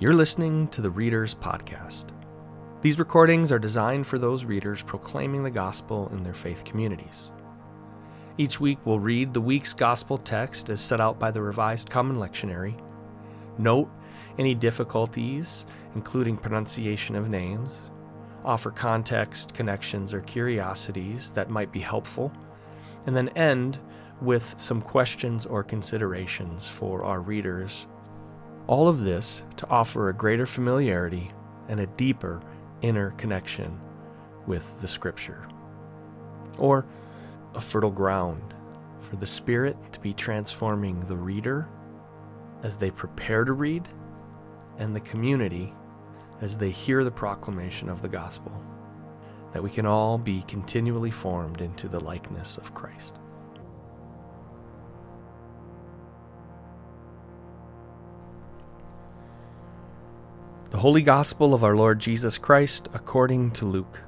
You're listening to the Readers Podcast. These recordings are designed for those readers proclaiming the gospel in their faith communities. Each week, we'll read the week's gospel text as set out by the Revised Common Lectionary, note any difficulties, including pronunciation of names, offer context, connections, or curiosities that might be helpful, and then end with some questions or considerations for our readers all of this to offer a greater familiarity and a deeper inner connection with the Scripture. Or a fertile ground for the Spirit to be transforming the reader as they prepare to read and the community as they hear the proclamation of the gospel, that we can all be continually formed into the likeness of Christ. The Holy Gospel of our Lord Jesus Christ according to Luke.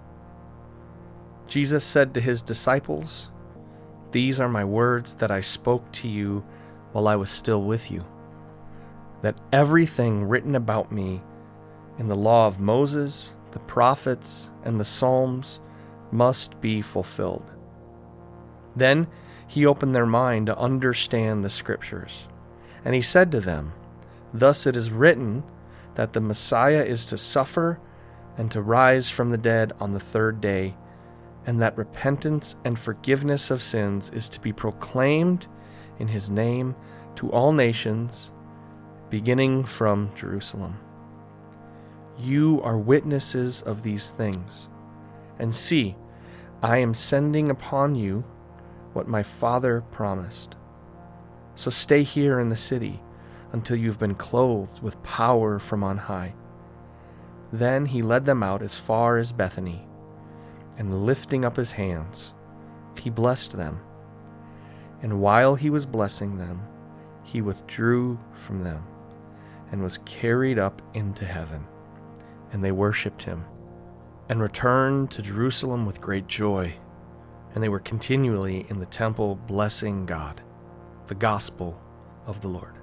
Jesus said to his disciples, These are my words that I spoke to you while I was still with you, that everything written about me in the law of Moses, the prophets, and the Psalms must be fulfilled. Then he opened their mind to understand the Scriptures, and he said to them, Thus it is written, that the Messiah is to suffer and to rise from the dead on the third day, and that repentance and forgiveness of sins is to be proclaimed in his name to all nations, beginning from Jerusalem. You are witnesses of these things. And see, I am sending upon you what my Father promised. So stay here in the city until you've been clothed with power from on high. Then he led them out as far as Bethany, and lifting up his hands, he blessed them. And while he was blessing them, he withdrew from them and was carried up into heaven. And they worshipped him and returned to Jerusalem with great joy. And they were continually in the temple blessing God. The gospel of the Lord.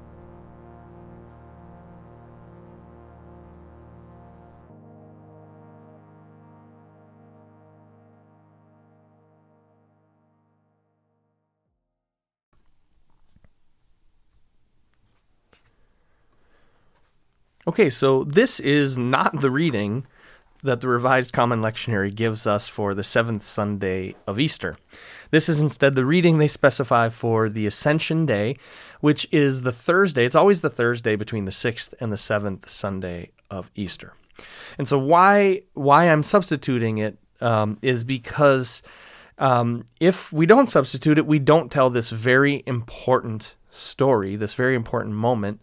Okay, so this is not the reading that the Revised Common Lectionary gives us for the seventh Sunday of Easter. This is instead the reading they specify for the Ascension Day, which is the Thursday. It's always the Thursday between the sixth and the seventh Sunday of Easter. And so, why why I'm substituting it um, is because um, if we don't substitute it, we don't tell this very important story, this very important moment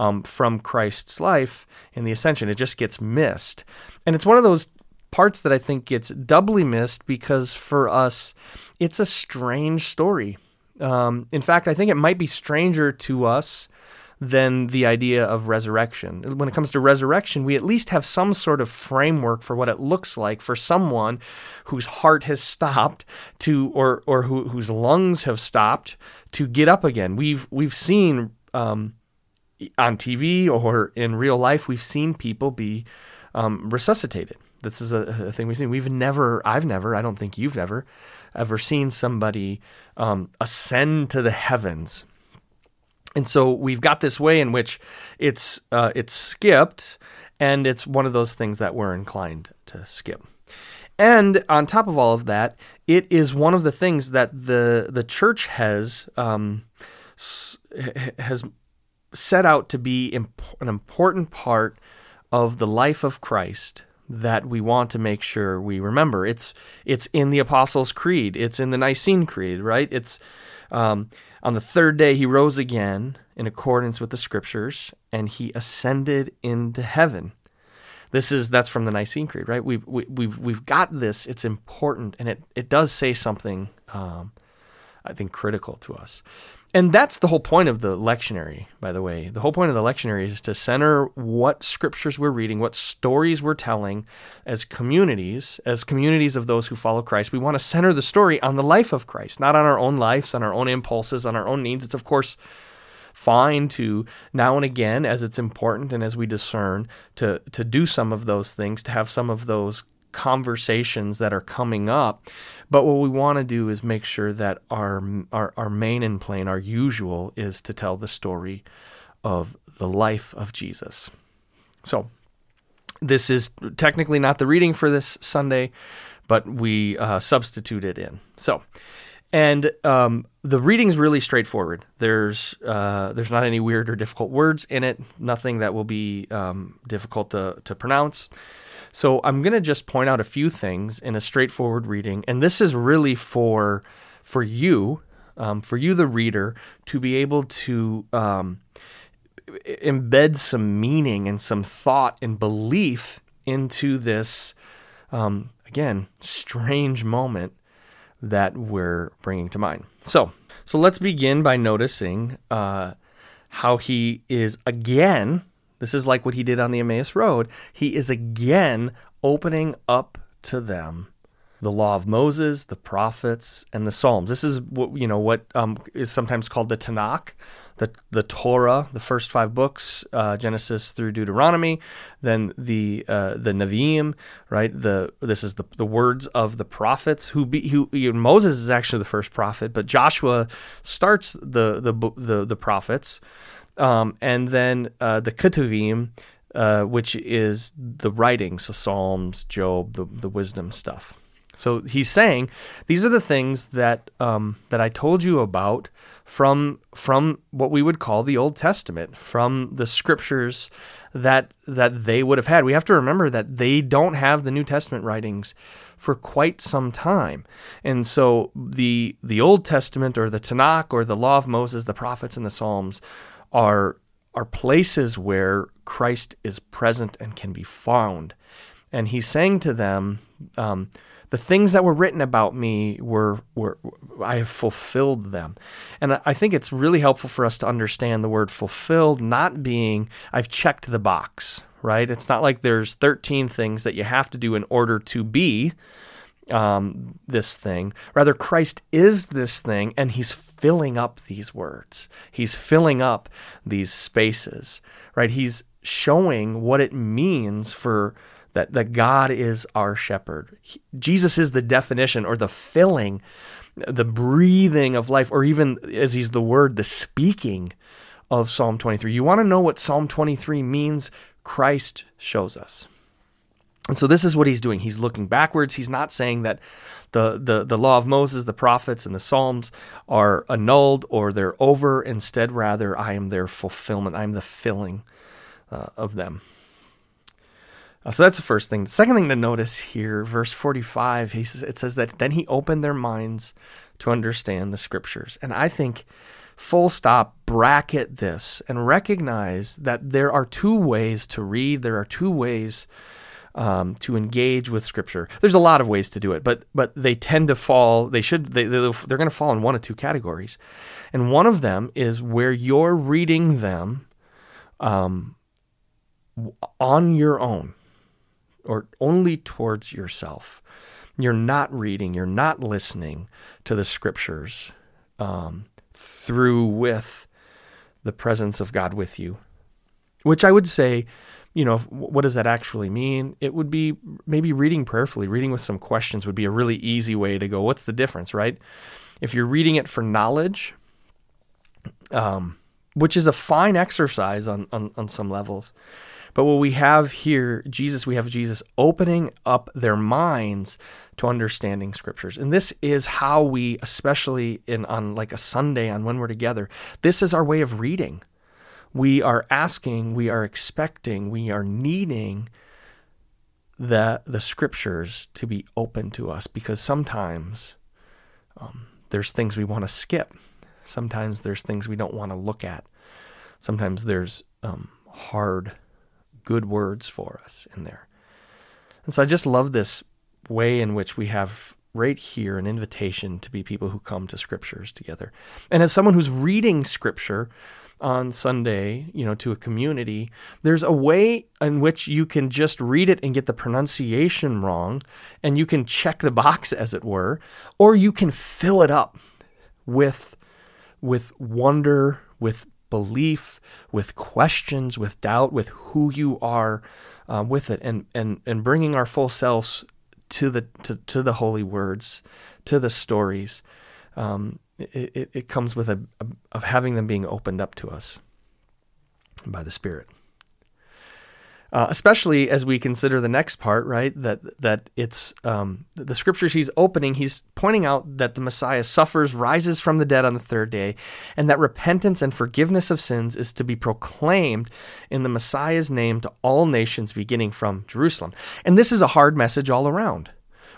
um, from Christ's life in the ascension. It just gets missed. And it's one of those parts that I think gets doubly missed because for us, it's a strange story. Um, in fact, I think it might be stranger to us than the idea of resurrection. When it comes to resurrection, we at least have some sort of framework for what it looks like for someone whose heart has stopped to, or or who, whose lungs have stopped to get up again. We've we've seen um, on TV or in real life, we've seen people be um, resuscitated. This is a, a, thing we've seen. We've never, I've never, I don't think you've never, ever seen somebody um, ascend to the heavens. And so we've got this way in which it's uh, it's skipped, and it's one of those things that we're inclined to skip. And on top of all of that, it is one of the things that the the church has um, has set out to be imp- an important part of the life of Christ that we want to make sure we remember. It's it's in the Apostles' Creed. It's in the Nicene Creed, right? It's um, on the third day he rose again in accordance with the Scriptures, and he ascended into heaven. This is that's from the Nicene Creed, right? We've we, have we we've got this. It's important, and it it does say something. Um, I think critical to us. And that's the whole point of the lectionary, by the way. The whole point of the lectionary is to center what scriptures we're reading, what stories we're telling as communities, as communities of those who follow Christ. We want to center the story on the life of Christ, not on our own lives, on our own impulses, on our own needs. It's, of course, fine to now and again, as it's important and as we discern, to to do some of those things, to have some of those conversations that are coming up. But what we want to do is make sure that our, our our main and plain, our usual, is to tell the story of the life of Jesus. So this is technically not the reading for this Sunday, but we uh, substitute it in. So, and um, the reading's really straightforward. There's uh, there's not any weird or difficult words in it. Nothing that will be um, difficult to to pronounce. So I'm going to just point out a few things in a straightforward reading, and this is really for for you, um, for you the reader, to be able to um, embed some meaning and some thought and belief into this um, again strange moment that we're bringing to mind. So, so let's begin by noticing uh, how he is again. This is like what he did on the Emmaus Road. He is again opening up to them the law of Moses, the prophets, and the Psalms. This is what you know what um, is sometimes called the Tanakh, the the Torah, the first five books, uh, Genesis through Deuteronomy. Then the uh, the Nevi'im, right? The this is the the words of the prophets. Who be who you know, Moses is actually the first prophet, but Joshua starts the the the, the prophets, um, and then uh, the Ketuvim. Uh, which is the writings, so Psalms, Job, the, the wisdom stuff. So he's saying these are the things that um, that I told you about from from what we would call the Old Testament, from the scriptures that that they would have had. We have to remember that they don't have the New Testament writings for quite some time, and so the the Old Testament or the Tanakh or the Law of Moses, the prophets and the Psalms are are places where Christ is present and can be found. And he's saying to them. Um, the things that were written about me were were I have fulfilled them. And I think it's really helpful for us to understand the word fulfilled not being I've checked the box, right? It's not like there's 13 things that you have to do in order to be um, this thing. Rather, Christ is this thing, and He's filling up these words. He's filling up these spaces, right? He's showing what it means for that, that God is our shepherd. He, Jesus is the definition or the filling, the breathing of life, or even as he's the word, the speaking of Psalm 23. You want to know what Psalm 23 means? Christ shows us. And so this is what he's doing. He's looking backwards. He's not saying that the, the, the law of Moses, the prophets, and the Psalms are annulled or they're over. Instead, rather, I am their fulfillment. I am the filling uh, of them. Uh, so that's the first thing. The second thing to notice here, verse 45, he says, it says that then he opened their minds to understand the scriptures. And I think, full stop, bracket this and recognize that there are two ways to read, there are two ways um, to engage with scripture. There's a lot of ways to do it, but but they tend to fall. They should they they're going to fall in one of two categories, and one of them is where you're reading them um, on your own or only towards yourself. You're not reading, you're not listening to the scriptures um, through with the presence of God with you. Which I would say, you know, what does that actually mean? It would be maybe reading prayerfully, reading with some questions would be a really easy way to go, what's the difference, right? If you're reading it for knowledge, um, which is a fine exercise on, on, on some levels, but what we have here, Jesus, we have Jesus opening up their minds to understanding scriptures. And this is how we, especially in on like a Sunday on when we're together, this is our way of reading. We are asking, we are expecting, we are needing the the scriptures to be open to us because sometimes um, there's things we want to skip. Sometimes there's things we don't want to look at. Sometimes there's um, hard good words for us in there. And so I just love this way in which we have right here an invitation to be people who come to scriptures together. And as someone who's reading scripture on Sunday, you know, to a community, there's a way in which you can just read it and get the pronunciation wrong and you can check the box as it were, or you can fill it up with with wonder, with belief, with questions, with doubt, with who you are uh, with it, and, and, and bringing our full selves to the, to, to the holy words, to the stories. Um, it, it, it, comes with a, a, of having them being opened up to us by the Spirit. Uh, especially as we consider the next part, right? That that it's um, the scriptures he's opening. He's pointing out that the Messiah suffers, rises from the dead on the third day, and that repentance and forgiveness of sins is to be proclaimed in the Messiah's name to all nations, beginning from Jerusalem. And this is a hard message all around.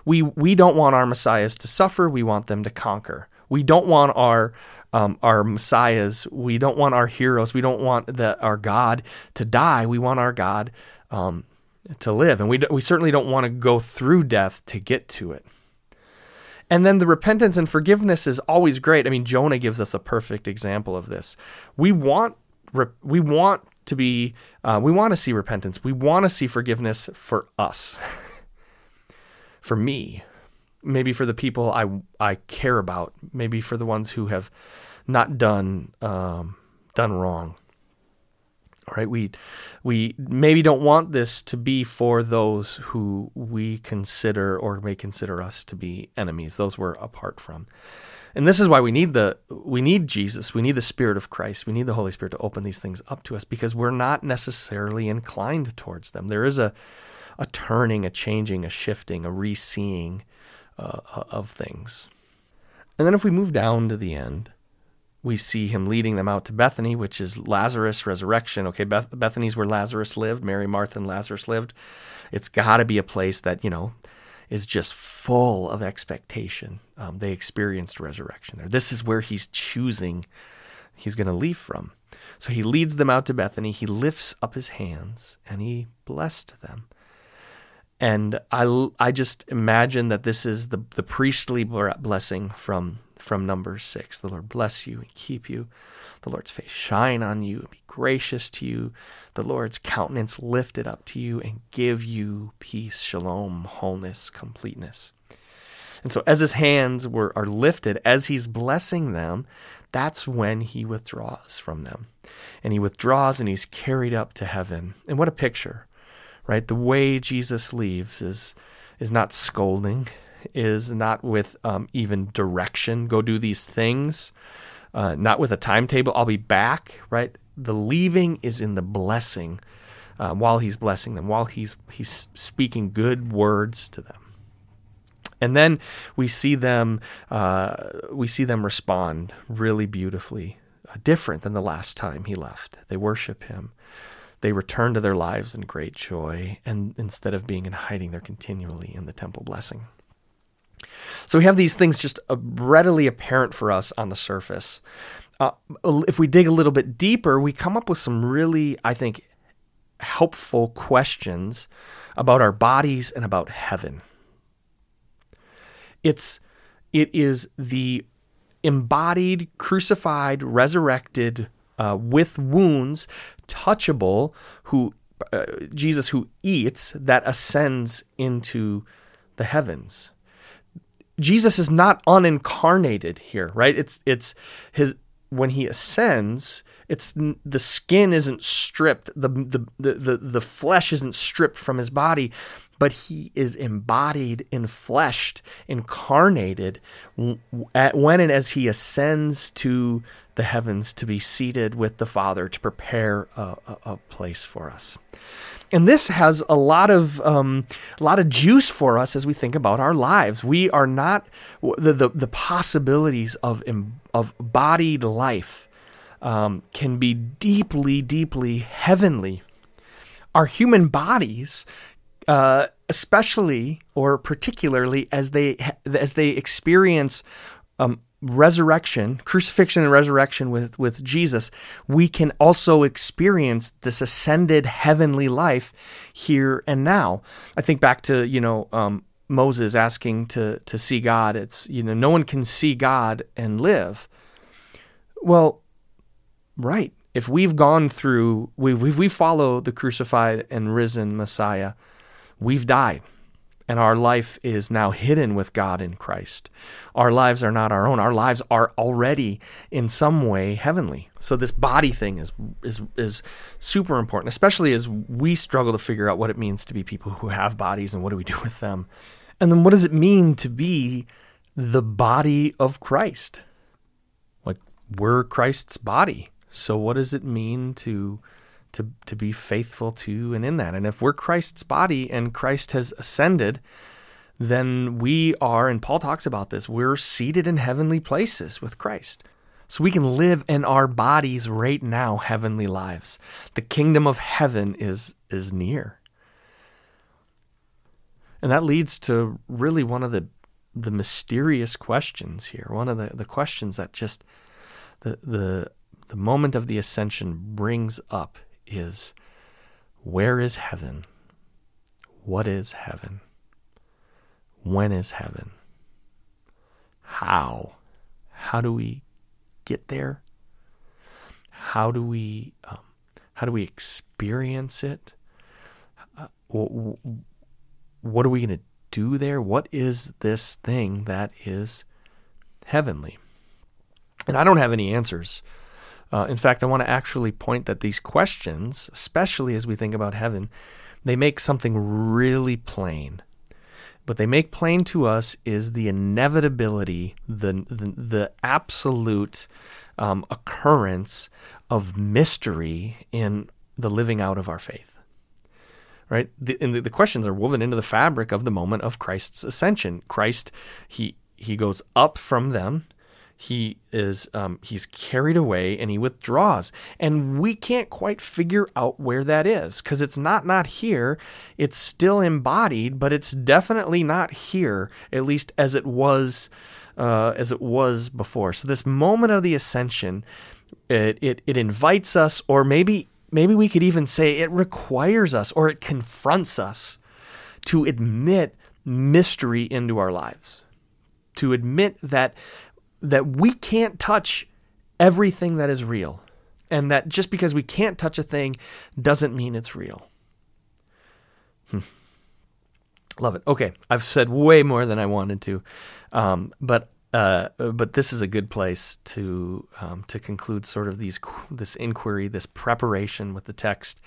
We we don't want our messiahs to suffer. We want them to conquer. We don't want our um, our messiahs. We don't want our heroes. We don't want the, our God to die. We want our God um, to live, and we we certainly don't want to go through death to get to it. And then the repentance and forgiveness is always great. I mean, Jonah gives us a perfect example of this. We want we want to be uh, we want to see repentance. We want to see forgiveness for us, for me, maybe for the people I I care about, maybe for the ones who have not done um, done wrong. All right, we we maybe don't want this to be for those who we consider or may consider us to be enemies, those we're apart from. And this is why we need the we need Jesus, we need the Spirit of Christ, we need the Holy Spirit to open these things up to us because we're not necessarily inclined towards them. There is a a turning, a changing, a shifting, a re-seeing uh, of things. And then if we move down to the end, we see him leading them out to Bethany, which is Lazarus' resurrection. Okay, Beth- Bethany's where Lazarus lived, Mary, Martha, and Lazarus lived. It's got to be a place that, you know, is just full of expectation. Um, they experienced resurrection there. This is where he's choosing, he's going to leave from. So he leads them out to Bethany. He lifts up his hands and he blessed them. And I, I just imagine that this is the, the priestly blessing from, from Numbers 6. The Lord bless you and keep you. The Lord's face shine on you and be gracious to you. The Lord's countenance lifted up to you and give you peace, shalom, wholeness, completeness. And so, as his hands were, are lifted, as he's blessing them, that's when he withdraws from them. And he withdraws and he's carried up to heaven. And what a picture! Right? The way Jesus leaves is is not scolding, is not with um, even direction. Go do these things, uh, not with a timetable. I'll be back, right? The leaving is in the blessing. Uh, while he's blessing them, while he's he's speaking good words to them, and then we see them uh, we see them respond really beautifully, uh, different than the last time he left. They worship him. They return to their lives in great joy, and instead of being in hiding, they're continually in the temple blessing. So we have these things just uh, readily apparent for us on the surface. Uh, if we dig a little bit deeper, we come up with some really, I think, helpful questions about our bodies and about heaven. It's it is the embodied, crucified, resurrected uh, with wounds, touchable, who uh, Jesus who eats that ascends into the heavens. Jesus is not unincarnated here, right? It's it's his when he ascends, it's the skin isn't stripped, the the the the the flesh isn't stripped from his body, but he is embodied, enfleshed, incarnated when and as he ascends to the heavens to be seated with the Father to prepare a, a, a place for us. And this has a lot of um, a lot of juice for us as we think about our lives. We are not the the, the possibilities of of bodied life um, can be deeply, deeply heavenly. Our human bodies, uh, especially or particularly as they as they experience um, resurrection, crucifixion and resurrection with, with Jesus, we can also experience this ascended heavenly life here and now. I think back to, you know, um, Moses asking to, to see God. It's, you know, no one can see God and live. Well, right. If we've gone through, we we we follow the crucified and risen Messiah, we've died. And our life is now hidden with God in Christ. Our lives are not our own. Our lives are already in some way heavenly. So this body thing is is is super important, especially as we struggle to figure out what it means to be people who have bodies and what do we do with them. And then what does it mean to be the body of Christ? Like we're Christ's body. So what does it mean to to to be faithful to and in that. And if we're Christ's body and Christ has ascended, then we are, and Paul talks about this, we're seated in heavenly places with Christ. So we can live in our bodies right now heavenly lives. The kingdom of heaven is is near. And that leads to really one of the the mysterious questions here. One of the, the questions that just the the the moment of the ascension brings up is where is heaven? What is heaven? When is heaven? How? How do we get there? How do we um, how do we experience it? Uh, what are we going to do there? What is this thing that is heavenly? And I don't have any answers uh, in fact, I want to actually point that these questions, especially as we think about heaven, they make something really plain. What they make plain to us is the inevitability, the the, the absolute um, occurrence of mystery in the living out of our faith. Right, the, and the, the questions are woven into the fabric of the moment of Christ's ascension. Christ, he he goes up from them he is um, he's carried away and he withdraws. And we can't quite figure out where that is because it's not not here. It's still embodied but it's definitely not here at least as it was uh, as it was before. So this moment of the ascension it, it it invites us or maybe maybe we could even say it requires us or it confronts us to admit mystery into our lives. To admit that that we can't touch everything that is real. And that just because we can't touch a thing doesn't mean it's real. Hmm. Love it. Okay, I've said way more than I wanted to, um, but uh, but this is a good place to um, to conclude sort of these this inquiry, this preparation with the text.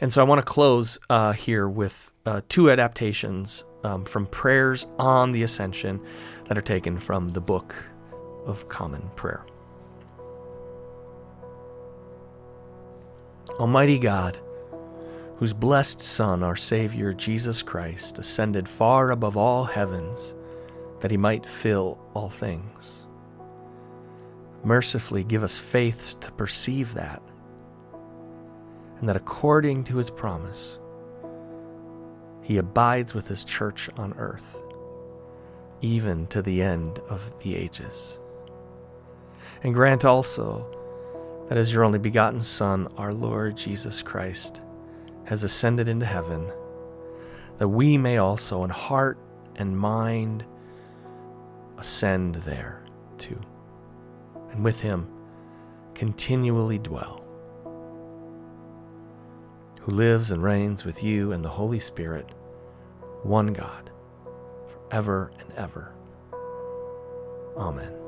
And so I want to close uh, here with uh, two adaptations um, from prayers on the Ascension that are taken from the book of common prayer. Almighty God, whose blessed Son, our Savior Jesus Christ, ascended far above all heavens that he might fill all things. Mercifully give us faith to perceive that, and that according to his promise, he abides with his church on earth, even to the end of the ages. And grant also that as your only begotten Son, our Lord Jesus Christ, has ascended into heaven, that we may also in heart and mind ascend there too, and with him continually dwell, who lives and reigns with you and the Holy Spirit, one God, forever and ever. Amen.